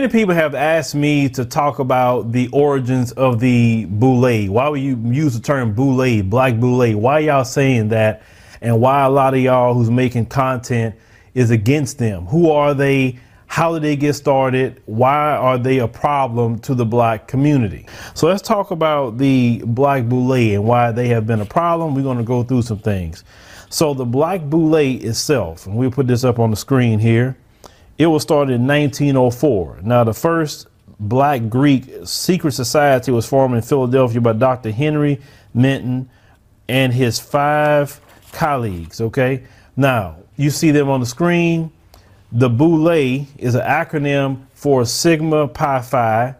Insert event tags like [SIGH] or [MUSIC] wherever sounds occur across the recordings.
Many people have asked me to talk about the origins of the boule. Why would you use the term boule, black boule? Why y'all saying that? And why a lot of y'all who's making content is against them? Who are they? How did they get started? Why are they a problem to the black community? So let's talk about the black boule and why they have been a problem. We're going to go through some things. So the black boule itself, and we'll put this up on the screen here. It was started in 1904. Now, the first black Greek secret society was formed in Philadelphia by Dr. Henry Minton and his five colleagues. Okay. Now, you see them on the screen. The Boule is an acronym for Sigma Pi Phi,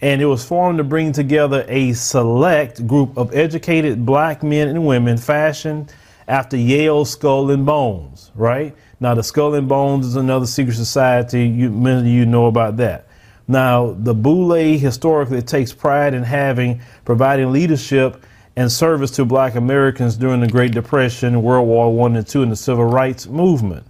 and it was formed to bring together a select group of educated black men and women fashioned after Yale Skull and Bones, right? Now, the Skull and Bones is another secret society. You, many of you know about that. Now, the Boule historically takes pride in having providing leadership and service to black Americans during the Great Depression, World War One and Two, and the Civil Rights Movement.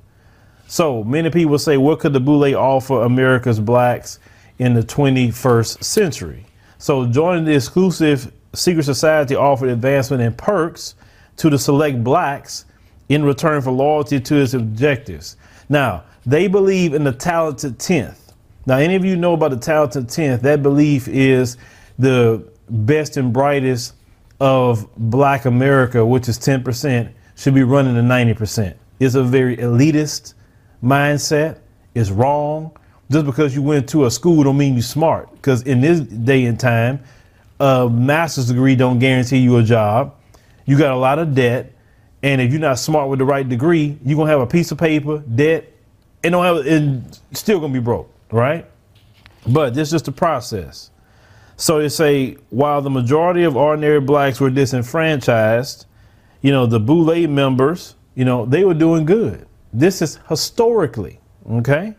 So many people say, what could the Boule offer America's blacks in the 21st century? So joining the exclusive secret society offered advancement and perks to the select blacks in return for loyalty to its objectives. Now, they believe in the talented 10th. Now, any of you know about the talented 10th, that belief is the best and brightest of black America, which is 10%, should be running to 90%. It's a very elitist mindset. It's wrong. Just because you went to a school don't mean you're smart. Because in this day and time, a master's degree don't guarantee you a job. You got a lot of debt. And if you're not smart with the right degree, you're gonna have a piece of paper, debt, and don't have and still gonna be broke, right? But this is just the process. So they say while the majority of ordinary blacks were disenfranchised, you know, the Boule members, you know, they were doing good. This is historically, okay?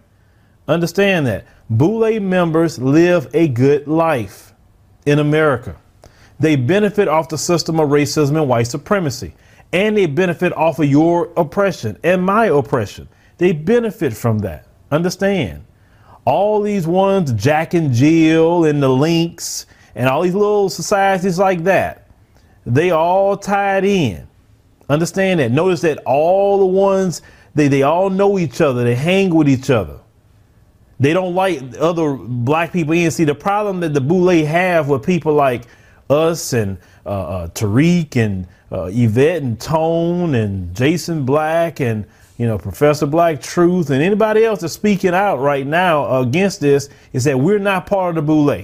Understand that. Boule members live a good life in America. They benefit off the system of racism and white supremacy and they benefit off of your oppression and my oppression. They benefit from that. Understand? All these ones, Jack and Jill and the Links and all these little societies like that, they all tied in. Understand that. Notice that all the ones, they, they all know each other, they hang with each other. They don't like other black people in. See, the problem that the Boule have with people like us and uh, uh, Tariq and uh, Yvette and Tone and Jason Black and you know Professor Black Truth and anybody else that's speaking out right now against this is that we're not part of the boule.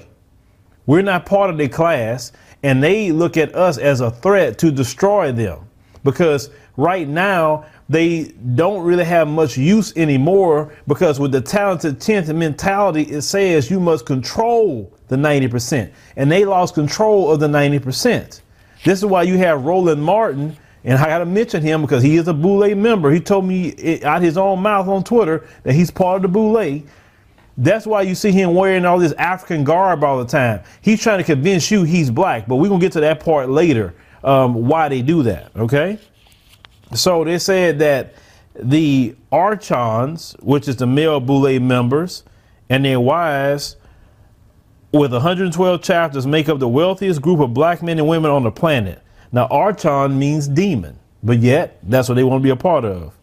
We're not part of the class, and they look at us as a threat to destroy them because right now they don't really have much use anymore because with the talented 10th mentality, it says you must control the 90%. And they lost control of the 90%. This is why you have Roland Martin, and I got to mention him because he is a Boule member. He told me out his own mouth on Twitter that he's part of the Boule. That's why you see him wearing all this African garb all the time. He's trying to convince you he's black, but we're going to get to that part later, um, why they do that, okay? So they said that the Archons, which is the male Boule members, and their wives with 112 chapters, make up the wealthiest group of black men and women on the planet. Now, Archon means demon, but yet that's what they want to be a part of.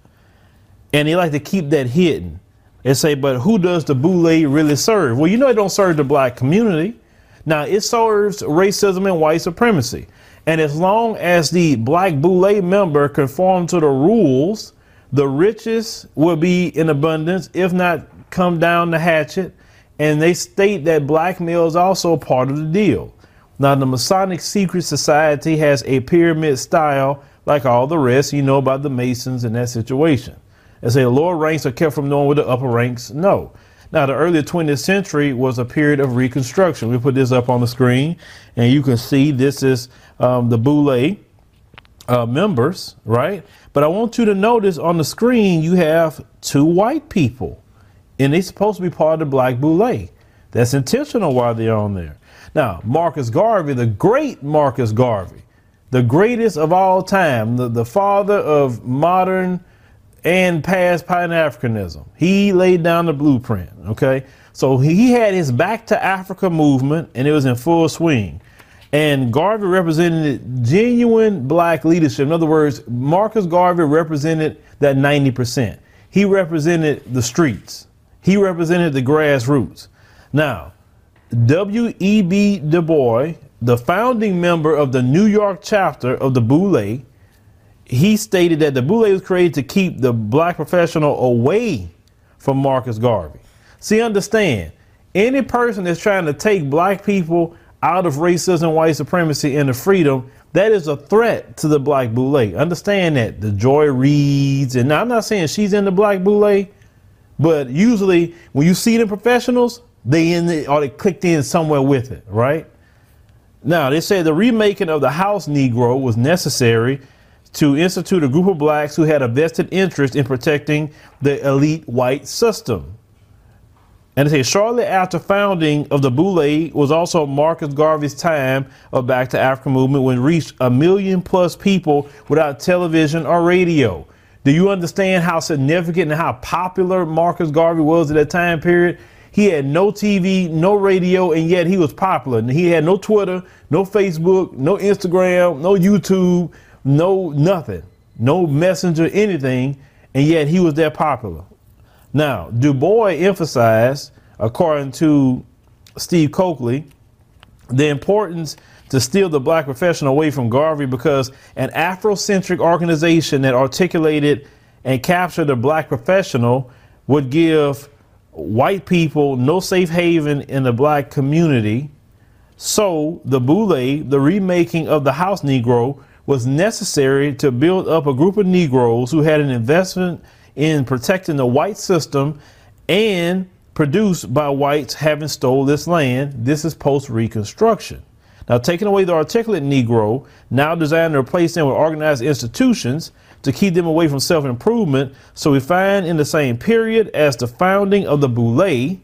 And they like to keep that hidden. They say, but who does the Boule really serve? Well, you know, it don't serve the black community. Now, it serves racism and white supremacy. And as long as the black Boule member conform to the rules, the richest will be in abundance, if not come down the hatchet and they state that blackmail is also part of the deal. Now, the Masonic Secret Society has a pyramid style like all the rest. You know about the Masons in that situation. They say the lower ranks are kept from knowing what the upper ranks know. Now, the early 20th century was a period of reconstruction. We put this up on the screen, and you can see this is um, the Boule uh, members, right? But I want you to notice on the screen you have two white people and they're supposed to be part of the Black Boule. That's intentional why they're on there. Now, Marcus Garvey, the great Marcus Garvey, the greatest of all time, the, the father of modern and past Pan Africanism, he laid down the blueprint. Okay. So he had his Back to Africa movement, and it was in full swing. And Garvey represented genuine black leadership. In other words, Marcus Garvey represented that 90%. He represented the streets, he represented the grassroots. Now, W.E.B. Du Bois, the founding member of the New York chapter of the Boule, he stated that the Boule was created to keep the black professional away from Marcus Garvey. See, understand, any person that's trying to take black people out of racism, white supremacy, and the freedom, that is a threat to the black boule. Understand that. The Joy Reids, and I'm not saying she's in the black boule, but usually when you see the professionals, they in the, or they clicked in somewhere with it, right? Now they say the remaking of the House Negro was necessary to institute a group of blacks who had a vested interest in protecting the elite white system. And they say shortly after founding of the Boule was also Marcus Garvey's time of Back to Africa movement when reached a million plus people without television or radio. Do you understand how significant and how popular Marcus Garvey was at that time period? He had no TV, no radio, and yet he was popular. He had no Twitter, no Facebook, no Instagram, no YouTube, no nothing, no messenger, anything, and yet he was that popular. Now, Du Bois emphasized, according to Steve Cokely, the importance to steal the black professional away from Garvey because an Afrocentric organization that articulated and captured the black professional would give white people no safe haven in the black community. So the Boule, the remaking of the House Negro, was necessary to build up a group of Negroes who had an investment in protecting the white system and produced by whites having stole this land. This is post Reconstruction. Now, taking away the articulate Negro, now designed to replace them with organized institutions to keep them away from self improvement. So we find in the same period as the founding of the Boule,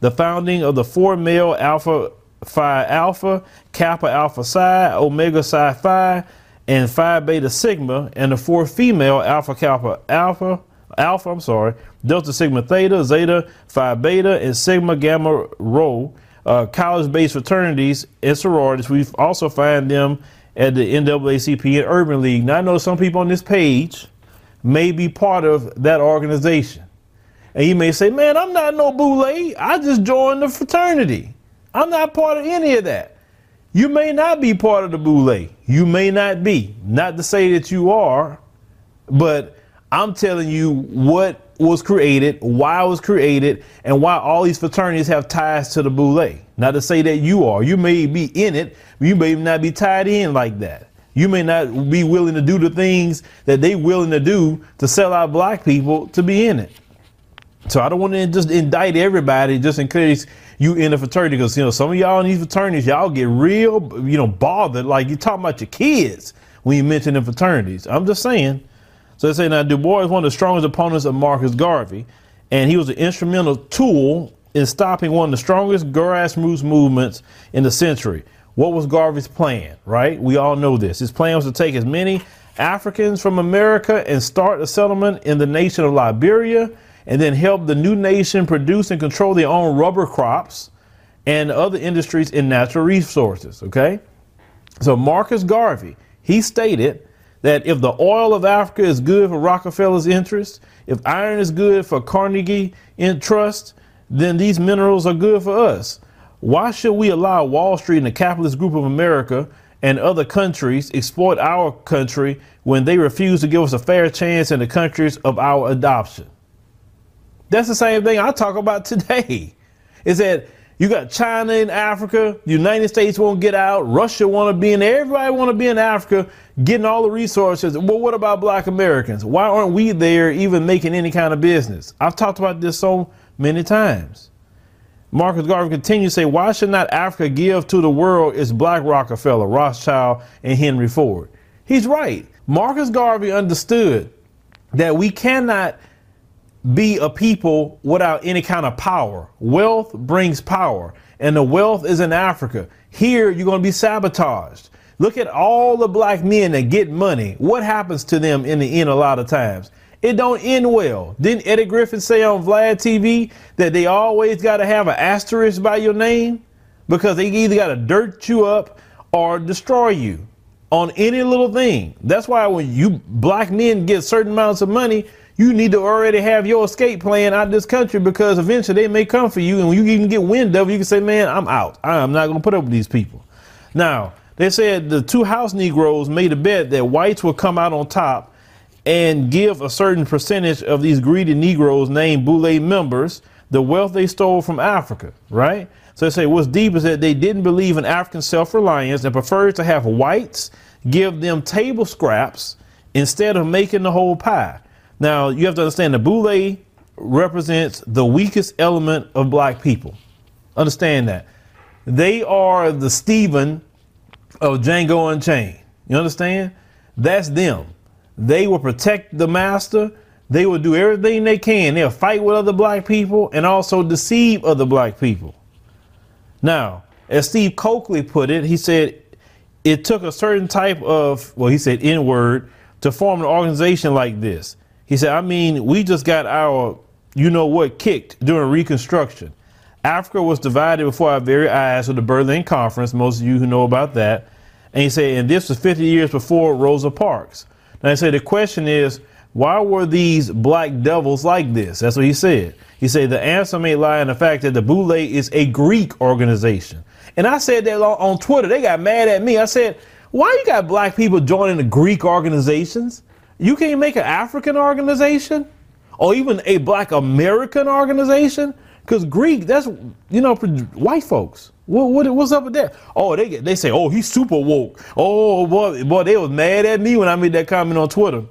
the founding of the four male Alpha Phi Alpha, Kappa Alpha Psi, Omega Psi Phi, and Phi Beta Sigma, and the four female Alpha Kappa Alpha Alpha, I'm sorry, Delta Sigma Theta, Zeta, Phi Beta, and Sigma Gamma Rho, uh, college-based fraternities and sororities. We also find them at the NAACP and Urban League. Now I know some people on this page may be part of that organization. And you may say, man, I'm not no boule. I just joined the fraternity. I'm not part of any of that. You may not be part of the boule. You may not be. Not to say that you are, but I'm telling you what was created, why it was created, and why all these fraternities have ties to the Boule. Not to say that you are. You may be in it, you may not be tied in like that. You may not be willing to do the things that they willing to do to sell out black people to be in it. So I don't want to just indict everybody just in case you in a fraternity because you know some of y'all in these fraternities y'all get real you know bothered like you talking about your kids when you mention the fraternities. I'm just saying. So they say now Du Bois is one of the strongest opponents of Marcus Garvey, and he was an instrumental tool in stopping one of the strongest grassroots movements in the century. What was Garvey's plan, right? We all know this. His plan was to take as many Africans from America and start a settlement in the nation of Liberia and then help the new nation produce and control their own rubber crops and other industries in natural resources, okay? So Marcus Garvey, he stated that if the oil of Africa is good for Rockefeller's interest, if iron is good for Carnegie in Trust, then these minerals are good for us. Why should we allow Wall Street and the capitalist group of America and other countries exploit our country when they refuse to give us a fair chance in the countries of our adoption? That's the same thing I talk about [LAUGHS] today. Is that you got China in Africa, the United States won't get out, Russia want to be in there, everybody want to be in Africa, getting all the resources. Well, what about black Americans? Why aren't we there even making any kind of business? I've talked about this so many times. Marcus Garvey continues to say, why should not Africa give to the world its black Rockefeller, Rothschild, and Henry Ford? He's right. Marcus Garvey understood that we cannot be a people without any kind of power. Wealth brings power, and the wealth is in Africa. Here, you're going to be sabotaged. Look at all the black men that get money. What happens to them in the end a lot of times? it don't end well. Didn't Eddie Griffin say on Vlad TV that they always got to have an asterisk by your name because they either got to dirt you up or destroy you on any little thing. That's why when you black men get certain amounts of money, you need to already have your escape plan out of this country because eventually they may come for you. And when you even get wind of it, you can say, man, I'm out. I'm not going to put up with these people. Now, they said the two house Negroes made a bet that whites would come out on top and give a certain percentage of these greedy Negroes named Boule members the wealth they stole from Africa, right? So they say what's deep is that they didn't believe in African self-reliance and preferred to have whites give them table scraps instead of making the whole pie. Now, you have to understand the boule represents the weakest element of black people. Understand that. They are the Stephen of Django Unchained. You understand? That's them. They will protect the master. They will do everything they can. They'll fight with other black people and also deceive other black people. Now, as Steve Cokely put it, he said it took a certain type of, well, he said N word to form an organization like this. He said, I mean, we just got our, you know what, kicked during Reconstruction. Africa was divided before our very eyes with the Berlin Conference, most of you who know about that. And he said, and this was 50 years before Rosa Parks. Now, he said, the question is, why were these black devils like this? That's what he said. He said, the answer may lie in the fact that the Boule is a Greek organization. And I said that on Twitter. They got mad at me. I said, why you got black people joining the Greek organizations? You can't make an African organization or even a black American organization because Greek, that's, you know, white folks. What, what, what's up with that? Oh, they they say, oh, he's super woke. Oh, boy, boy, they was mad at me when I made that comment on Twitter.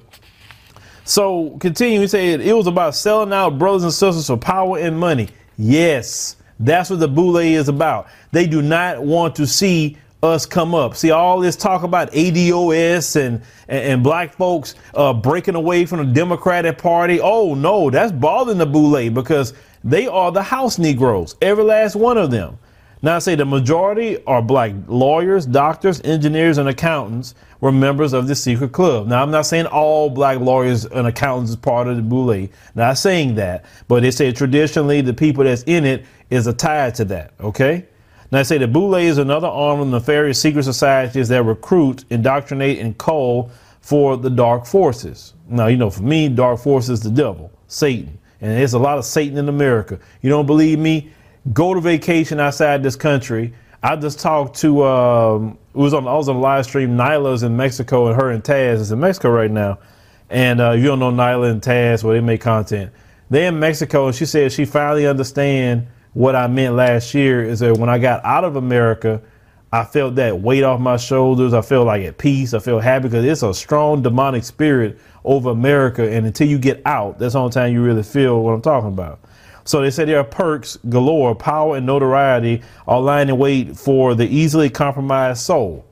So continue, he said it was about selling out brothers and sisters for power and money. Yes, that's what the boule is about. They do not want to see us come up. See all this talk about ADOS and and, and black folks uh, breaking away from the Democratic Party. Oh no, that's bothering the Boule because they are the House Negroes, every last one of them. Now I say the majority are black lawyers, doctors, engineers, and accountants were members of the secret club. Now I'm not saying all black lawyers and accountants is part of the Boule. Not saying that, but they say traditionally the people that's in it is tied to that. Okay. Now, I say the Boule is another arm of nefarious secret societies that recruit, indoctrinate, and cull for the dark forces. Now, you know, for me, dark forces the devil, Satan. And there's a lot of Satan in America. You don't believe me? Go to vacation outside this country. I just talked to, um, it was on, I was on a live stream. Nyla's in Mexico and her and Taz is in Mexico right now. And uh, you don't know Nyla and Taz, well, they make content. They're in Mexico and she said she finally understand what I meant last year is that when I got out of America, I felt that weight off my shoulders. I felt like at peace. I felt happy because it's a strong demonic spirit over America. And until you get out, that's the only time you really feel what I'm talking about. So they say there are perks galore, power and notoriety are lying in wait for the easily compromised soul.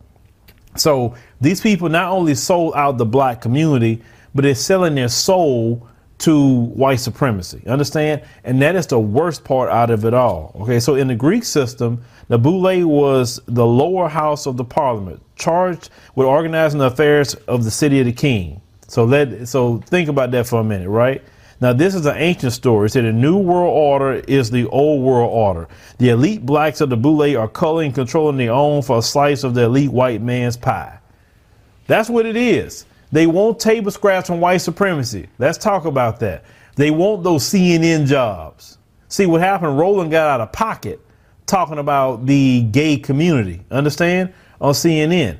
So these people not only sold out the black community, but they're selling their soul to white supremacy. Understand? And that is the worst part out of it all. Okay, so in the Greek system, the Boule was the lower house of the parliament, charged with organizing the affairs of the city of the king. So let so think about that for a minute, right? Now this is an ancient story. It said the new world order is the old world order. The elite blacks of the Boule are culling and controlling their own for a slice of the elite white man's pie. That's what it is. They want table scraps from white supremacy. Let's talk about that. They want those CNN jobs. See what happened? Roland got out of pocket talking about the gay community. Understand? On CNN.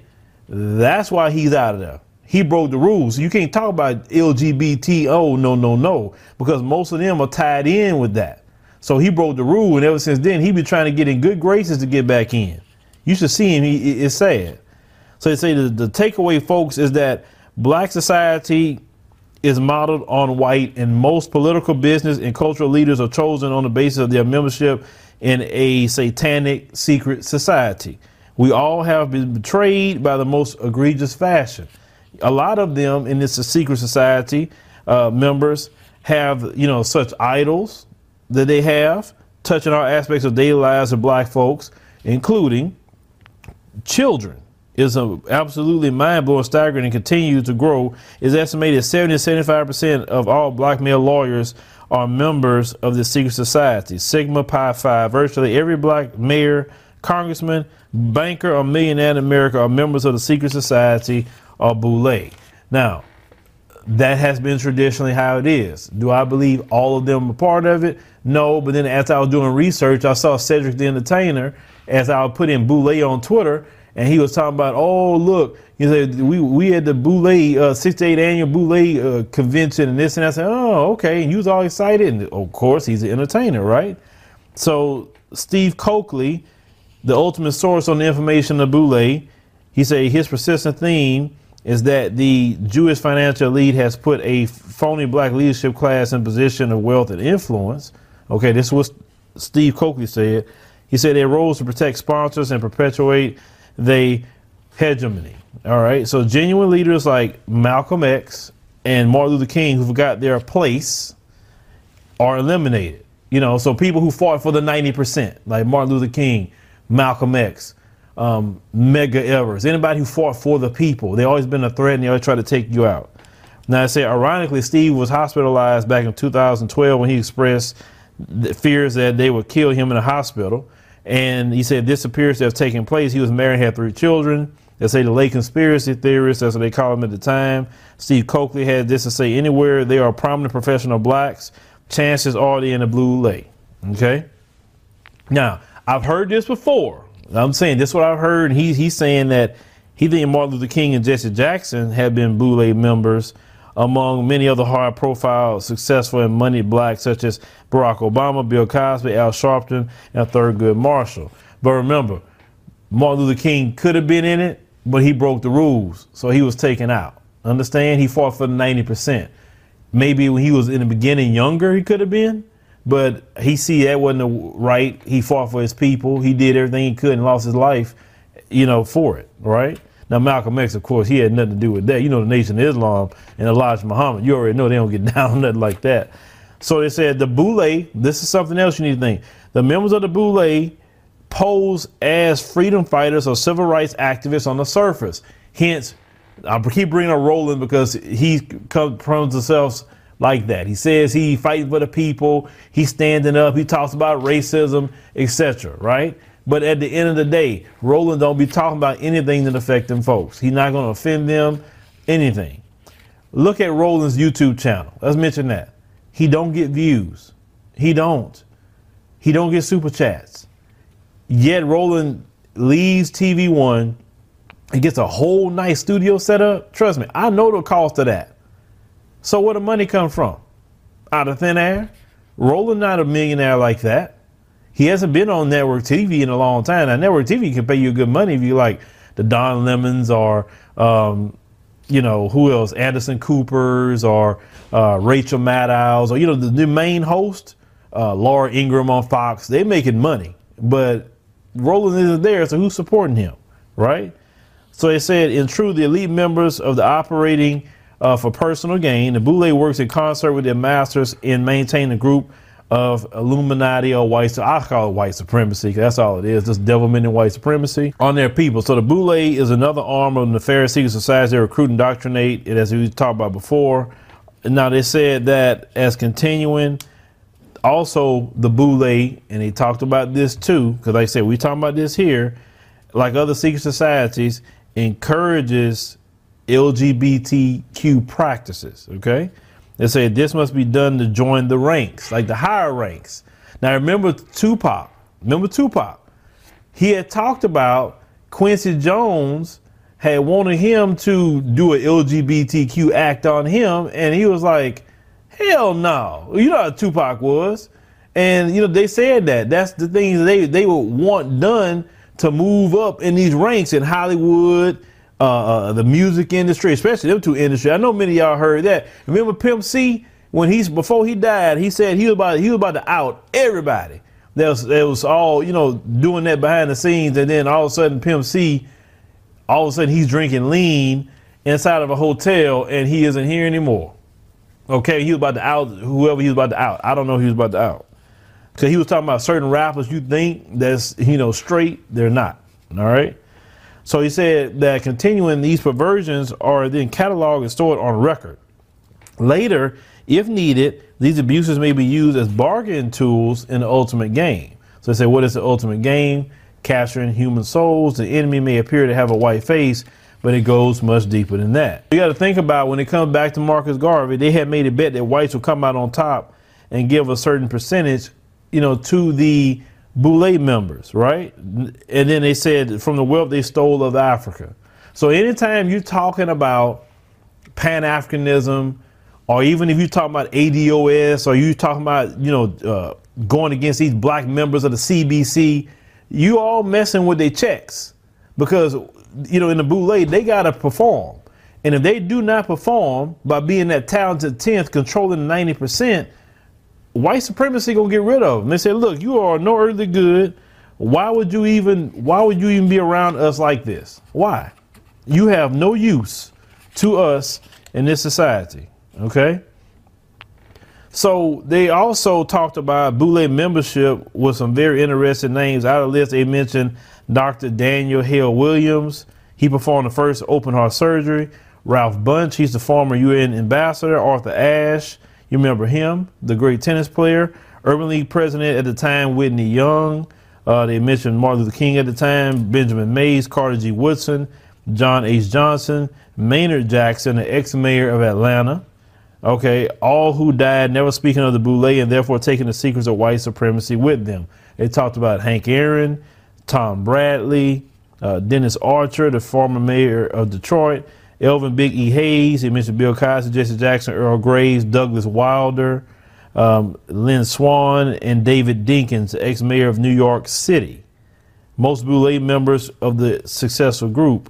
That's why he's out of there. He broke the rules. You can't talk about LGBT. Oh, no, no, no. Because most of them are tied in with that. So he broke the rule. And ever since then, he been trying to get in good graces to get back in. You should see him. He, it's sad. So they say the, the takeaway, folks, is that Black society is modeled on white, and most political, business, and cultural leaders are chosen on the basis of their membership in a satanic secret society. We all have been betrayed by the most egregious fashion. A lot of them in this secret society uh, members have, you know, such idols that they have touching all aspects of daily lives of black folks, including children. Is a, absolutely mind blowing, staggering, and continues to grow. It's estimated 70 to 75 percent of all black male lawyers are members of the secret society, Sigma Pi Phi. Virtually every black mayor, congressman, banker, or millionaire in America are members of the secret society or Boule. Now, that has been traditionally how it is. Do I believe all of them are part of it? No, but then as I was doing research, I saw Cedric the Entertainer as I put in Boule on Twitter, and he was talking about, oh look, he said we we had the Boule uh, 68 annual Boule uh, convention and this and that. I said, oh okay, and he was all excited, and of course he's an entertainer, right? So Steve Cokely, the ultimate source on the information of Boule, he said his persistent theme is that the Jewish financial elite has put a phony black leadership class in position of wealth and influence. Okay, this was Steve Cokely said. He said their roles to protect sponsors and perpetuate the hegemony. All right, so genuine leaders like Malcolm X and Martin Luther King, who forgot their place, are eliminated. You know, so people who fought for the 90%, like Martin Luther King, Malcolm X, um, Medgar Evers, anybody who fought for the people. They always been a threat and they always try to take you out. Now, I say, ironically, Steve was hospitalized back in 2012 when he expressed the fears that they would kill him in a hospital. And he said this appears to have taken place. He was married, had three children. They say the late conspiracy theorists, that's what they call him at the time. Steve Cokely had this to say anywhere there are prominent professional blacks, chances are they in the Boule. Okay? Now, I've heard this before. I'm saying this is what I've heard. He, he's saying that he think Martin Luther King and Jesse Jackson have been blue Boule members among many other high profile, successful, and moneyed blacks such as Barack Obama, Bill Cosby, Al Sharpton, and Thurgood Marshall. But remember, Martin Luther King could have been in it, but he broke the rules, so he was taken out. Understand? He fought for the 90%. Maybe when he was in the beginning younger, he could have been, but he see that wasn't the right. He fought for his people. He did everything he could and lost his life, you know, for it, right? Now, Malcolm X, of course, he had nothing to do with that. You know, the Nation of Islam and Elijah Muhammad, you already know they don't get [LAUGHS] down nothing like that. So they said the Boule, this is something else you need to think. The members of the Boule pose as freedom fighters or civil rights activists on the surface. Hence, I keep bringing up Roland because he comes himself like that. He says he fighting for the people, he's standing up, he talks about racism, etc. Right? But at the end of the day, Roland don't be talking about anything that affect them folks. He's not going to offend them, anything. Look at Roland's YouTube channel. Let's mention that. He don't get views. He don't. He don't get super chats. Yet Roland leaves TV One He gets a whole nice studio set up. Trust me, I know the cost of that. So where the money come from? Out of thin air? Roland not a millionaire like that. He hasn't been on network TV in a long time. Now, network TV can pay you good money if you like the Don Lemons or, um, you know, who else? Anderson Coopers or uh, Rachel Maddows or, you know, the, main host, uh, Laura Ingraham on Fox. They're making money, but Roland isn't there, so who's supporting him, right? So they said, in truth, the elite members of the operating uh, for personal gain, the Boule works in concert with their masters in maintaining the group of Illuminati or white, I call it white supremacy. That's all it is, just devilment and white supremacy on their people. So the Boule is another arm of the nefarious secret society. They recruit and indoctrinate, as we talked about before. Now they said that as continuing, also the Boule, and they talked about this too, because like I said, we talking about this here, like other secret societies, encourages LGBTQ practices. Okay. They say this must be done to join the ranks, like the higher ranks. Now remember Tupac. Remember Tupac. He had talked about Quincy Jones had wanted him to do an LGBTQ act on him, and he was like, "Hell no!" You know how Tupac was, and you know they said that. That's the things they they would want done to move up in these ranks in Hollywood uh, uh, the music industry, especially them two industry. I know many of y'all heard that. Remember Pimp C when he's before he died, he said he was about he was about to out everybody. That was that was all you know doing that behind the scenes, and then all of a sudden Pimp C, all of a sudden he's drinking lean inside of a hotel, and he isn't here anymore. Okay, he was about to out whoever he was about to out. I don't know who he was about to out. Cause he was talking about certain rappers you think that's you know straight, they're not. All right. So he said that continuing these perversions are then cataloged and stored on record. Later, if needed, these abuses may be used as bargaining tools in the ultimate game. So they say, what is the ultimate game? Capturing human souls. The enemy may appear to have a white face, but it goes much deeper than that. You got to think about when it comes back to Marcus Garvey, they had made a bet that whites would come out on top and give a certain percentage, you know, to the Boule members, right? And then they said from the wealth they stole of Africa. So anytime you're talking about Pan Africanism, or even if you're talking about ADOS, or you're talking about you know uh, going against these black members of the CBC, you all messing with their checks because you know in the Boule they got to perform, and if they do not perform by being that talented tenth, controlling ninety percent white supremacy gonna get rid of them. They say, look, you are no earthly good. Why would you even why would you even be around us like this? Why? You have no use to us in this society. Okay? So they also talked about Boule membership with some very interesting names. Out of list, they mentioned Dr. Daniel Hale Williams. He performed the first open heart surgery. Ralph Bunche, he's the former UN ambassador. Arthur Ashe, you remember him, the great tennis player. Urban League president at the time, Whitney Young. Uh, they mentioned Martin Luther King at the time, Benjamin Mays, Carter G. Woodson, John H. Johnson, Maynard Jackson, the ex-mayor of Atlanta. Okay, all who died never speaking of the Boule and therefore taking the secrets of white supremacy with them. They talked about Hank Aaron, Tom Bradley, uh, Dennis Archer, the former mayor of Detroit, Elvin Big E. Hayes, he mentioned Bill Cosby, Jesse Jackson, Earl Graves, Douglas Wilder, um, Lynn Swann, and David Dinkins, ex mayor of New York City. Most Boule members of the successful group.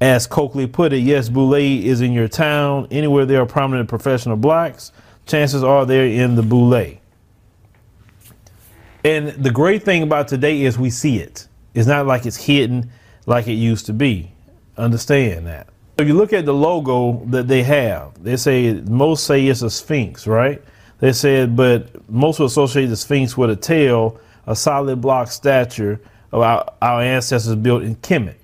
As Cokely put it, yes, Boule is in your town. Anywhere there are prominent professional blacks, chances are they're in the Boule. And the great thing about today is we see it. It's not like it's hidden like it used to be. Understand that. If you look at the logo that they have, they say most say it's a sphinx, right? They said, but most will associate the sphinx with a tail, a solid block stature of our, our ancestors built in Kemet.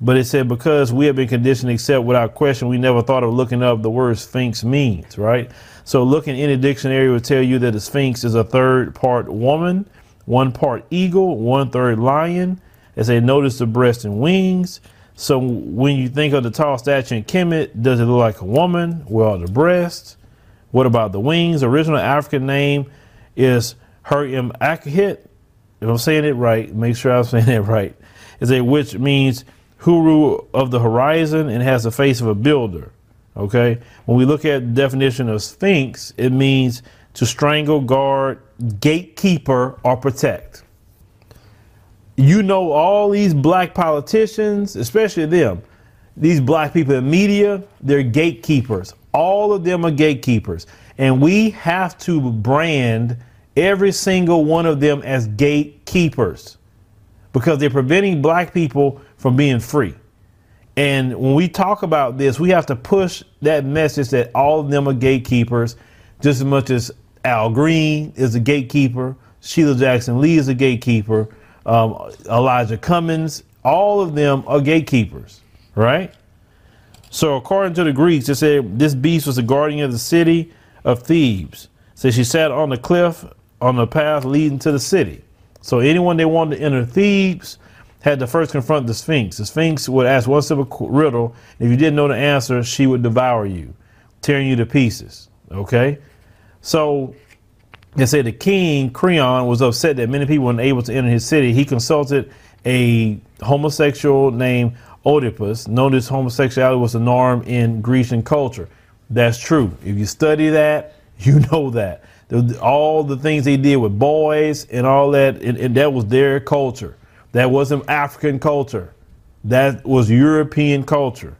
But it said because we have been conditioned to accept without question, we never thought of looking up the word sphinx means, right? So looking in a dictionary will tell you that the sphinx is a third part woman, one part eagle, one third lion. They notice the breast and wings. So when you think of the tall stature in Kemet, does it look like a woman? Well, the breasts? What about the wings? Original African name is Hur'em Akhit. If I'm saying it right, make sure I'm [LAUGHS] saying it right. Is a which means Huru of the horizon and has the face of a builder. Okay. When we look at the definition of Sphinx, it means to strangle, guard, gatekeeper, or protect you know all these black politicians, especially them, these black people in media, they're gatekeepers. All of them are gatekeepers. And we have to brand every single one of them as gatekeepers because they're preventing black people from being free. And when we talk about this, we have to push that message that all of them are gatekeepers just as much as Al Green is a gatekeeper, Sheila Jackson Lee is a gatekeeper, um, Elijah Cummings, all of them are gatekeepers, right? So according to the Greeks, it said this beast was the guardian of the city of Thebes. So she sat on the cliff on the path leading to the city. So anyone they wanted to enter Thebes had to first confront the Sphinx. The Sphinx would ask one simple riddle. If you didn't know the answer, she would devour you, tearing you to pieces. Okay? So they say the king, Creon, was upset that many people weren't able to enter his city. He consulted a homosexual named Oedipus. Notice homosexuality was the norm in Grecian culture. That's true. If you study that, [LAUGHS] you know that. All the things they did with boys and all that, and, and that was their culture. That wasn't African culture. That was European culture.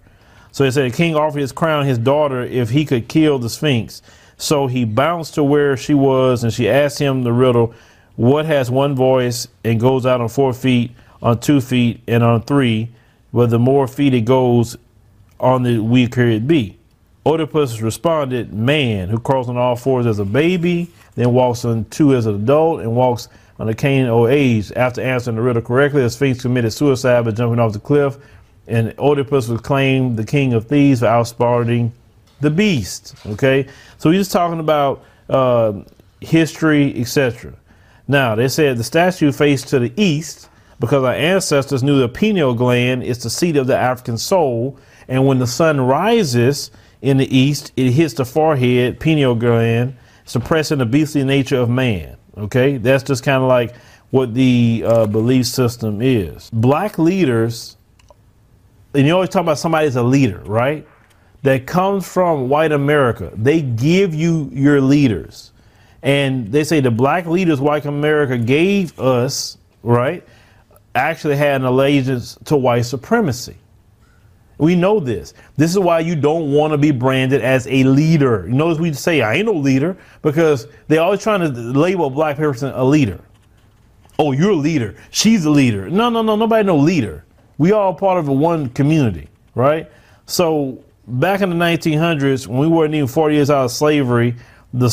So it said the king offered his crown his daughter if he could kill the Sphinx. So he bounced to where she was and she asked him the riddle, what has one voice and goes out on four feet, on two feet, and on three, but the more feet it goes, on the weaker it be. Oedipus responded, man, who crawls on all fours as a baby, then walks on two as an adult, and walks on a cane old age. After answering the riddle correctly, the Sphinx committed suicide by jumping off the cliff And Oedipus was claimed the king of Thebes for outsmarting the beast. Okay, so he's just talking about uh, history, etc. Now they said the statue faced to the east because our ancestors knew the pineal gland is the seat of the African soul, and when the sun rises in the east, it hits the forehead, pineal gland, suppressing the beastly nature of man. Okay, that's just kind of like what the uh, belief system is. Black leaders, and you always talk about somebody as a leader, right? That comes from white America. They give you your leaders. And they say the black leaders white America gave us, right, actually had an allegiance to white supremacy. We know this. This is why you don't want to be branded as a leader. You notice we say I ain't no leader because they always trying to label a black person a leader. Oh, you're a leader. She's a leader. No, no, no. Nobody no leader. We all part of a one community, right? So back in the 1900s, when we weren't even 40 years out of slavery, the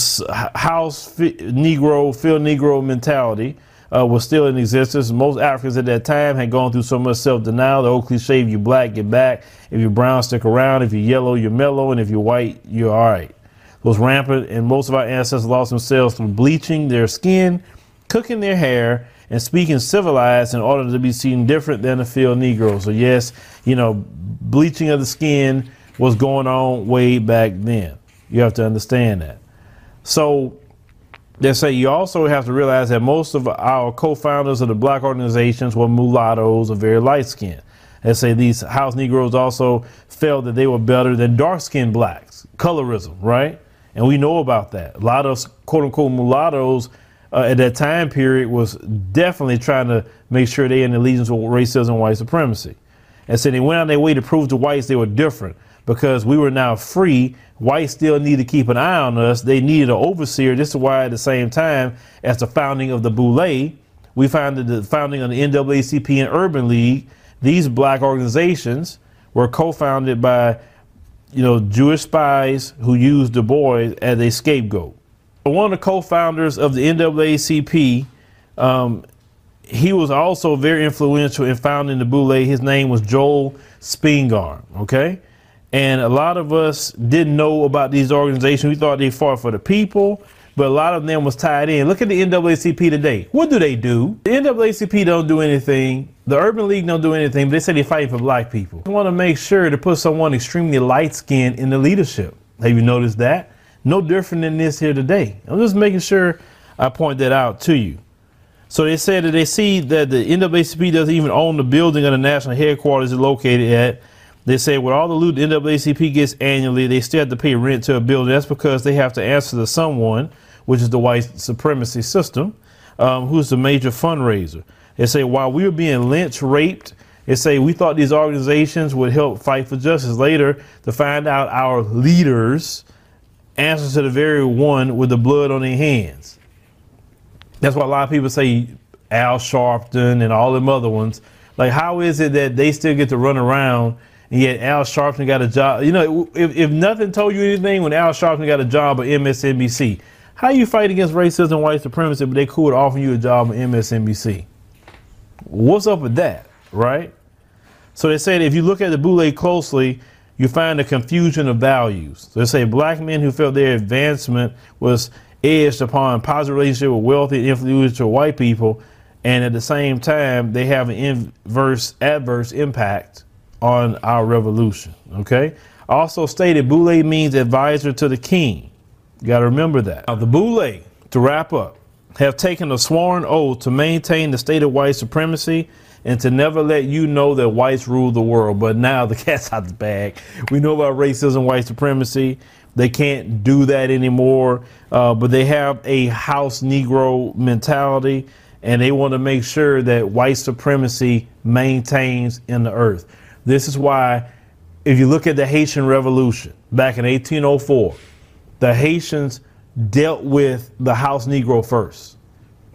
house Negro, field Negro mentality uh, was still in existence. Most Africans at that time had gone through so much self denial. The old cliche if you're black, get back. If you're brown, stick around. If you're yellow, you're mellow. And if you're white, you're all right. It was rampant, and most of our ancestors lost themselves through bleaching their skin, cooking their hair, and speaking civilized in order to be seen different than the field Negro. So, yes, you know, bleaching of the skin was going on way back then. You have to understand that. So, they say you also have to realize that most of our co-founders of the black organizations were mulattoes or very light skinned. They say these house Negroes also felt that they were better than dark skinned blacks, colorism, right? And we know about that. A lot of quote unquote mulattoes uh, at that time period was definitely trying to make sure they in allegiance with racism and white supremacy. And so they went on their way to prove to whites they were different because we were now free. Whites still need to keep an eye on us. They needed an overseer. This is why, at the same time as the founding of the Boule, we founded the founding of the NAACP and Urban League. These black organizations were co-founded by, you know, Jewish spies who used Du Bois as a scapegoat. One of the co-founders of the NAACP, um, he was also very influential in founding the Boule. His name was Joel Spingarn. Okay. And a lot of us didn't know about these organizations. We thought they fought for the people, but a lot of them was tied in. Look at the NAACP today. What do they do? The NAACP don't do anything. The Urban League don't do anything. But they say they fight for black people. We want to make sure to put someone extremely light skinned in the leadership. Have you noticed that? No different than this here today. I'm just making sure I point that out to you. So they said that they see that the NAACP doesn't even own the building of the national headquarters is located at they say with all the loot the NAACP gets annually, they still have to pay rent to a building. That's because they have to answer to someone, which is the white supremacy system, um, who's the major fundraiser. They say while we were being lynched, raped, they say we thought these organizations would help fight for justice. Later, to find out our leaders answer to the very one with the blood on their hands. That's why a lot of people say Al Sharpton and all them other ones. Like, how is it that they still get to run around and yet Al Sharpton got a job. You know, if, if nothing told you anything when Al Sharpton got a job at MSNBC, how you fight against racism and white supremacy, but they could offer you a job at MSNBC? What's up with that, right? So they said if you look at the Boule closely, you find a confusion of values. So they say black men who felt their advancement was edged upon positive relationship with wealthy and influential white people, and at the same time they have an inverse adverse impact on our revolution. Okay. Also stated, Boule means advisor to the king. You got to remember that. Now, the Boule, to wrap up, have taken a sworn oath to maintain the state of white supremacy and to never let you know that whites rule the world. But now [LAUGHS] the cat's out the bag. We know about racism, white supremacy. They can't do that anymore. Uh, but they have a house Negro mentality, and they want to make sure that white supremacy maintains in the earth. This is why, if you look at the Haitian Revolution back in 1804, the Haitians dealt with the house Negro first.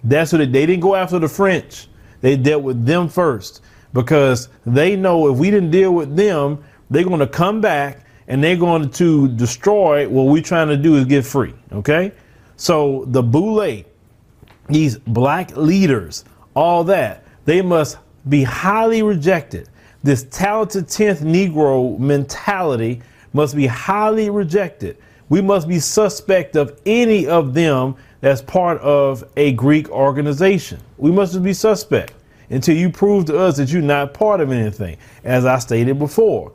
That's what they, they didn't go after the French. They dealt with them first because they know if we didn't deal with them, they're going to come back and they're going to destroy what we're trying to do is get free. Okay? So the Boule, these black leaders, all that, they must be highly rejected This talented 10th Negro mentality must be highly rejected. We must be suspect of any of them that's part of a Greek organization. We must be suspect until you prove to us that you're not part of anything. As I stated before,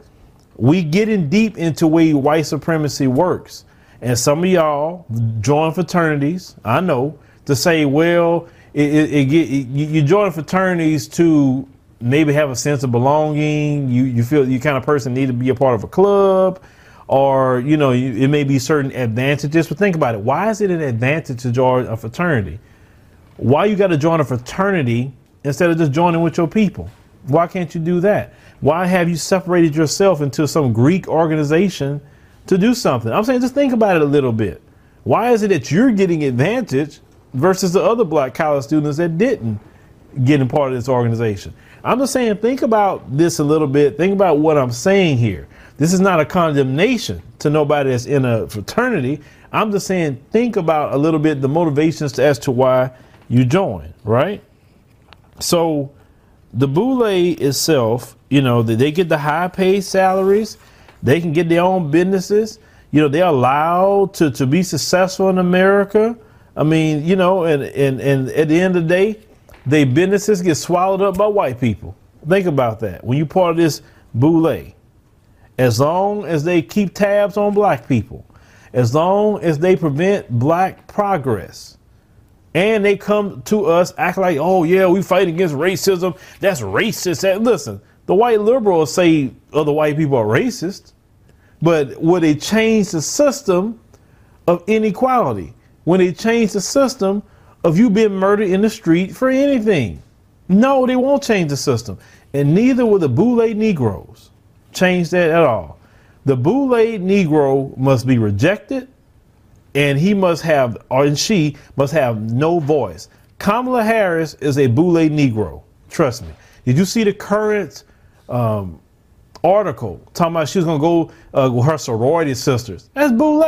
we getting deep into way white supremacy works. And some of y'all join fraternities, I know, to say, well, it, it, it you join fraternities to maybe have a sense of belonging. You, you feel you kind of person need to be a part of a club or, you know, you, it may be certain advantages, but think about it. Why is it an advantage to join a fraternity? Why you got to join a fraternity instead of just joining with your people? Why can't you do that? Why have you separated yourself into some Greek organization to do something? I'm saying just think about it a little bit. Why is it that you're getting advantage versus the other black college students that didn't get in part of this organization? I'm just saying think about this a little bit. Think about what I'm saying here. This is not a condemnation to nobody that's in a fraternity. I'm just saying think about a little bit the motivations as to why you join, right? So the Boule itself, you know, they get the high paid salaries, they can get their own businesses, you know, they're allowed to, to be successful in America. I mean, you know, and, and, and at the end of the day, their businesses get swallowed up by white people. Think about that. When you part of this Boule, as long as they keep tabs on black people, as long as they prevent black progress, and they come to us act like, oh yeah, we fight against racism. That's racist. And listen, the white liberals say other white people are racist, but would they change the system of inequality? When they change the system of you being murdered in the street for anything? No, they won't change the system. And neither will the Boule Negroes change that at all. The Boule Negro must be rejected and he must have, or and she must have no voice. Kamala Harris is a Boule Negro. Trust me. Did you see the current um, article talking about she was going to go uh, with her sorority sisters? That's Boule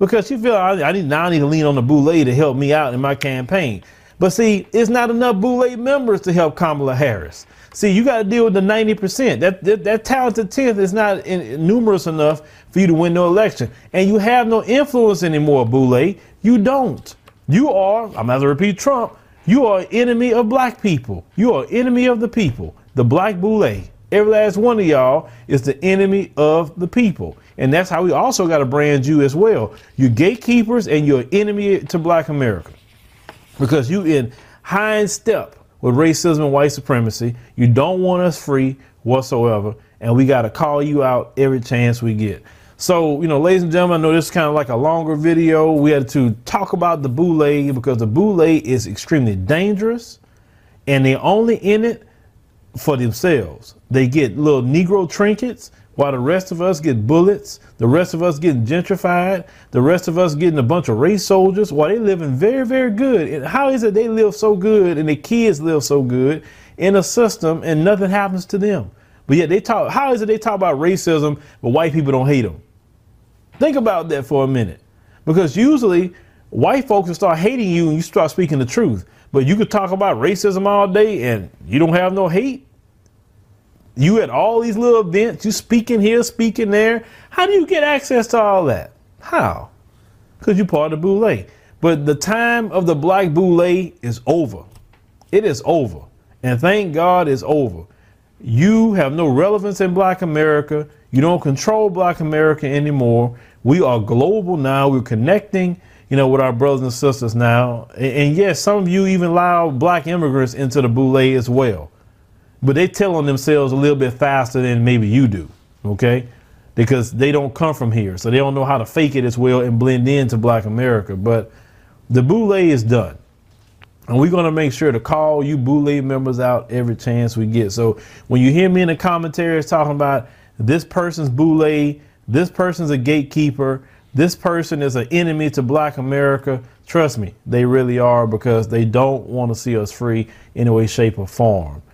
because she feel I, I, need now I need to lean on the Boule to help me out in my campaign. But see, it's not enough Boule members to help Kamala Harris. See, you got to deal with the 90%. That, that, that talented 10th is not in, numerous enough for you to win no election. And you have no influence anymore, Boule. You don't. You are, I'm going to repeat Trump, you are enemy of black people. You are enemy of the people. The black Boule. Every last one of y'all is the enemy of the people. And that's how we also got to brand you as well. You're gatekeepers and you're enemy to black America. Because you in high step with racism and white supremacy. You don't want us free whatsoever. And we got to call you out every chance we get. So, you know, ladies and gentlemen, I know this is kind of like a longer video. We had to talk about the boule because the boule is extremely dangerous and they're only in it for themselves. They get little Negro trinkets while the rest of us get bullets, the rest of us getting gentrified, the rest of us getting a bunch of race soldiers while they living very, very good. And how is it they live so good and their kids live so good in a system and nothing happens to them? But yet they talk, how is it they talk about racism, but white people don't hate them? Think about that for a minute. Because usually white folks will start hating you and you start speaking the truth. But you could talk about racism all day and you don't have no hate. You at all these little events, you speaking here, speaking there. How do you get access to all that? How? Because you're part of the boule. But the time of the black boule is over. It is over. And thank God it's over. You have no relevance in black America. You don't control black America anymore. We are global now. We're connecting, you know, with our brothers and sisters now. And, and yes, some of you even allow black immigrants into the boule as well but they tell on themselves a little bit faster than maybe you do, okay? Because they don't come from here, so they don't know how to fake it as well and blend into Black America. But the boule is done. And we're going to make sure to call you boule members out every chance we get. So when you hear me in the commentaries talking about this person's boule, this person's a gatekeeper, this person is an enemy to black America, trust me, they really are because they don't want to see us free in any way, shape, or form.